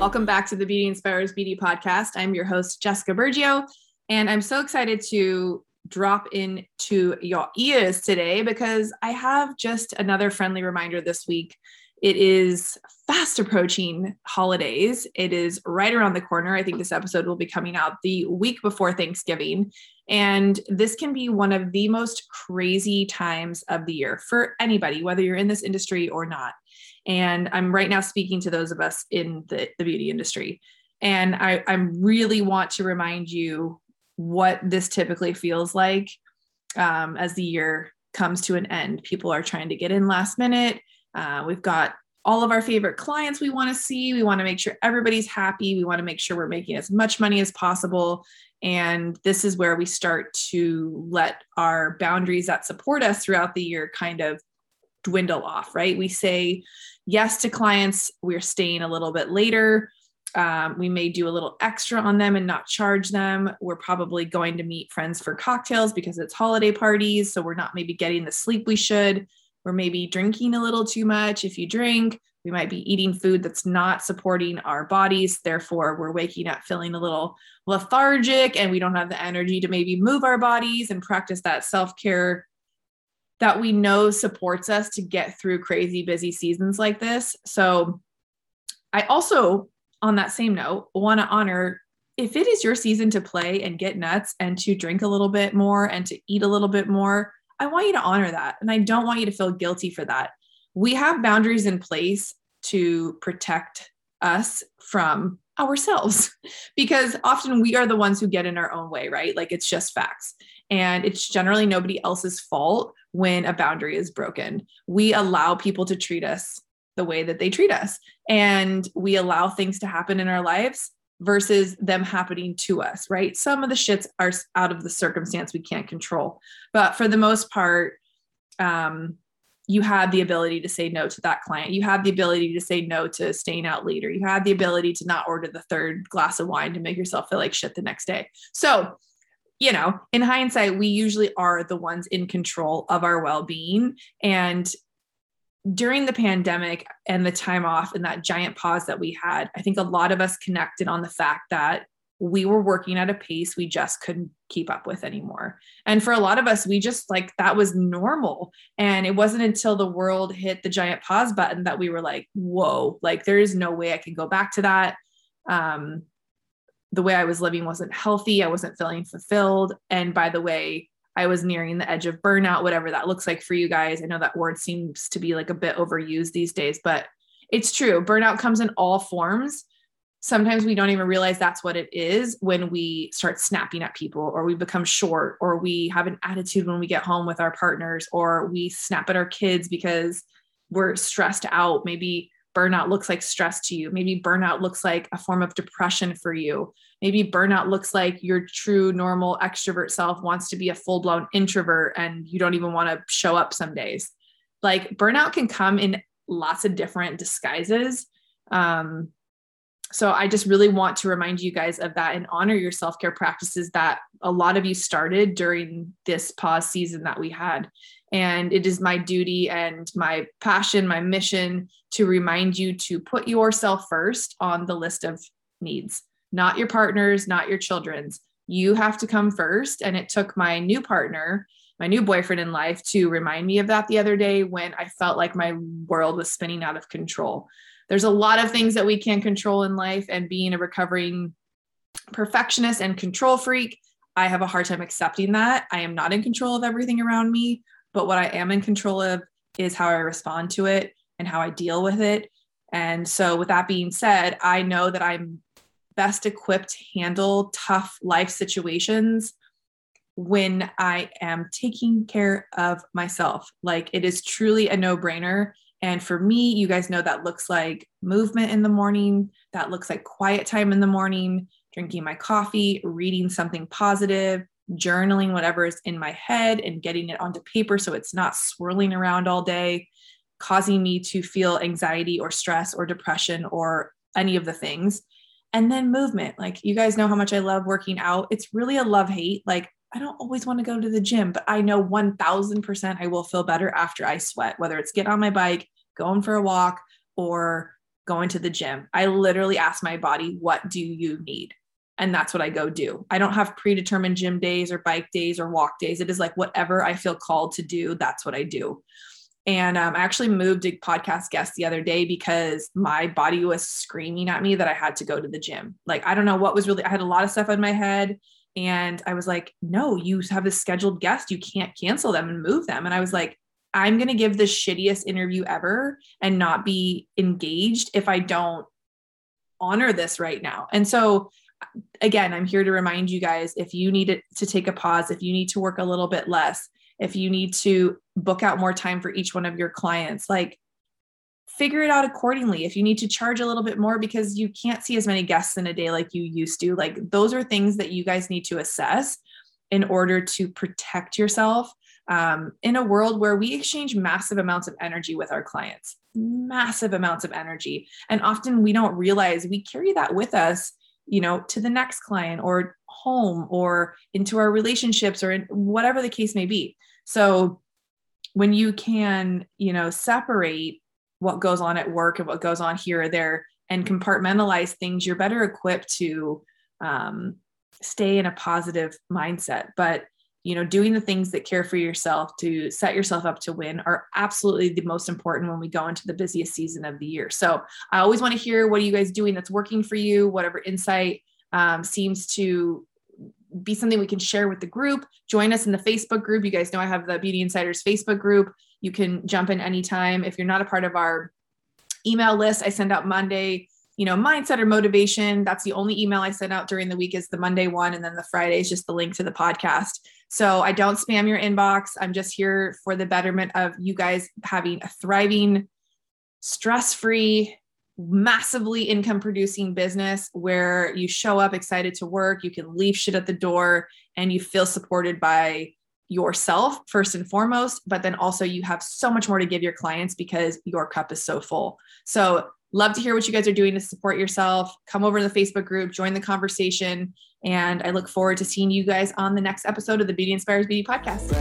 Welcome back to the Beauty Inspires Beauty podcast. I'm your host, Jessica Burgio, and I'm so excited to drop into your ears today because I have just another friendly reminder this week. It is fast approaching holidays. It is right around the corner. I think this episode will be coming out the week before Thanksgiving. And this can be one of the most crazy times of the year for anybody, whether you're in this industry or not. And I'm right now speaking to those of us in the, the beauty industry. And I, I really want to remind you what this typically feels like um, as the year comes to an end. People are trying to get in last minute. Uh, we've got all of our favorite clients we want to see. We want to make sure everybody's happy. We want to make sure we're making as much money as possible. And this is where we start to let our boundaries that support us throughout the year kind of dwindle off, right? We say yes to clients, we're staying a little bit later. Um, we may do a little extra on them and not charge them. We're probably going to meet friends for cocktails because it's holiday parties. So we're not maybe getting the sleep we should. We're maybe drinking a little too much. If you drink, we might be eating food that's not supporting our bodies. Therefore, we're waking up feeling a little lethargic and we don't have the energy to maybe move our bodies and practice that self care that we know supports us to get through crazy busy seasons like this. So, I also, on that same note, want to honor if it is your season to play and get nuts and to drink a little bit more and to eat a little bit more, I want you to honor that. And I don't want you to feel guilty for that. We have boundaries in place to protect us from ourselves because often we are the ones who get in our own way, right? Like it's just facts. And it's generally nobody else's fault when a boundary is broken. We allow people to treat us the way that they treat us, and we allow things to happen in our lives versus them happening to us, right? Some of the shits are out of the circumstance we can't control. But for the most part, um, you have the ability to say no to that client. You have the ability to say no to staying out later. You have the ability to not order the third glass of wine to make yourself feel like shit the next day. So, you know, in hindsight, we usually are the ones in control of our well being. And during the pandemic and the time off and that giant pause that we had, I think a lot of us connected on the fact that we were working at a pace we just couldn't keep up with anymore. And for a lot of us, we just like that was normal. And it wasn't until the world hit the giant pause button that we were like, whoa, like there is no way I can go back to that. Um, the way I was living wasn't healthy. I wasn't feeling fulfilled. And by the way, I was nearing the edge of burnout, whatever that looks like for you guys. I know that word seems to be like a bit overused these days, but it's true. Burnout comes in all forms sometimes we don't even realize that's what it is when we start snapping at people or we become short or we have an attitude when we get home with our partners or we snap at our kids because we're stressed out maybe burnout looks like stress to you. Maybe burnout looks like a form of depression for you. Maybe burnout looks like your true normal extrovert self wants to be a full-blown introvert and you don't even want to show up some days. Like burnout can come in lots of different disguises. Um, so I just really want to remind you guys of that and honor your self care practices that a lot of you started during this pause season that we had. And it is my duty and my passion, my mission to remind you to put yourself first on the list of needs, not your partners, not your children's. You have to come first. And it took my new partner, my new boyfriend in life, to remind me of that the other day when I felt like my world was spinning out of control there's a lot of things that we can't control in life and being a recovering perfectionist and control freak i have a hard time accepting that i am not in control of everything around me but what i am in control of is how i respond to it and how i deal with it. And so with that being said i know that i'm best equipped to handle tough life situations when i am taking care of myself. Like it is truly a no-brainer. And for me, you guys know that looks like movement in the morning, that looks like quiet time in the morning, drinking my coffee, reading something positive, journaling whatever is in my head and getting it onto paper so it's not swirling around all day, causing me to feel anxiety or stress or depression or any of the things. And then movement. Like you guys know how much I love working out. It's really a love hate. Like I don't always want to go to the gym, but I know 1000% I will feel better after I sweat, whether it's get on my bike, going for a walk, or going to the gym. I literally ask my body, what do you need? And that's what I go do. I don't have predetermined gym days or bike days or walk days. It is like whatever I feel called to do, that's what I do. And um, I actually moved a podcast guest the other day because my body was screaming at me that I had to go to the gym. Like, I don't know what was really, I had a lot of stuff in my head. And I was like, no, you have a scheduled guest. You can't cancel them and move them. And I was like, I'm going to give the shittiest interview ever and not be engaged if I don't honor this right now. And so, again, I'm here to remind you guys if you need to take a pause, if you need to work a little bit less, if you need to book out more time for each one of your clients, like figure it out accordingly. If you need to charge a little bit more because you can't see as many guests in a day like you used to, like those are things that you guys need to assess in order to protect yourself um, in a world where we exchange massive amounts of energy with our clients, massive amounts of energy. And often we don't realize we carry that with us, you know, to the next client or home or into our relationships or whatever the case may be. So when you can, you know, separate what goes on at work and what goes on here or there and compartmentalize things, you're better equipped to um, stay in a positive mindset. But you know, doing the things that care for yourself to set yourself up to win are absolutely the most important when we go into the busiest season of the year. So I always want to hear what are you guys doing that's working for you, whatever insight um, seems to be something we can share with the group. Join us in the Facebook group. You guys know I have the Beauty Insiders Facebook group. You can jump in anytime. If you're not a part of our email list, I send out Monday, you know, mindset or motivation. That's the only email I send out during the week is the Monday one. And then the Friday is just the link to the podcast. So I don't spam your inbox. I'm just here for the betterment of you guys having a thriving, stress free, massively income producing business where you show up excited to work, you can leave shit at the door, and you feel supported by yourself first and foremost, but then also you have so much more to give your clients because your cup is so full. So, love to hear what you guys are doing to support yourself. Come over to the Facebook group, join the conversation, and I look forward to seeing you guys on the next episode of the Beauty Inspires Beauty podcast.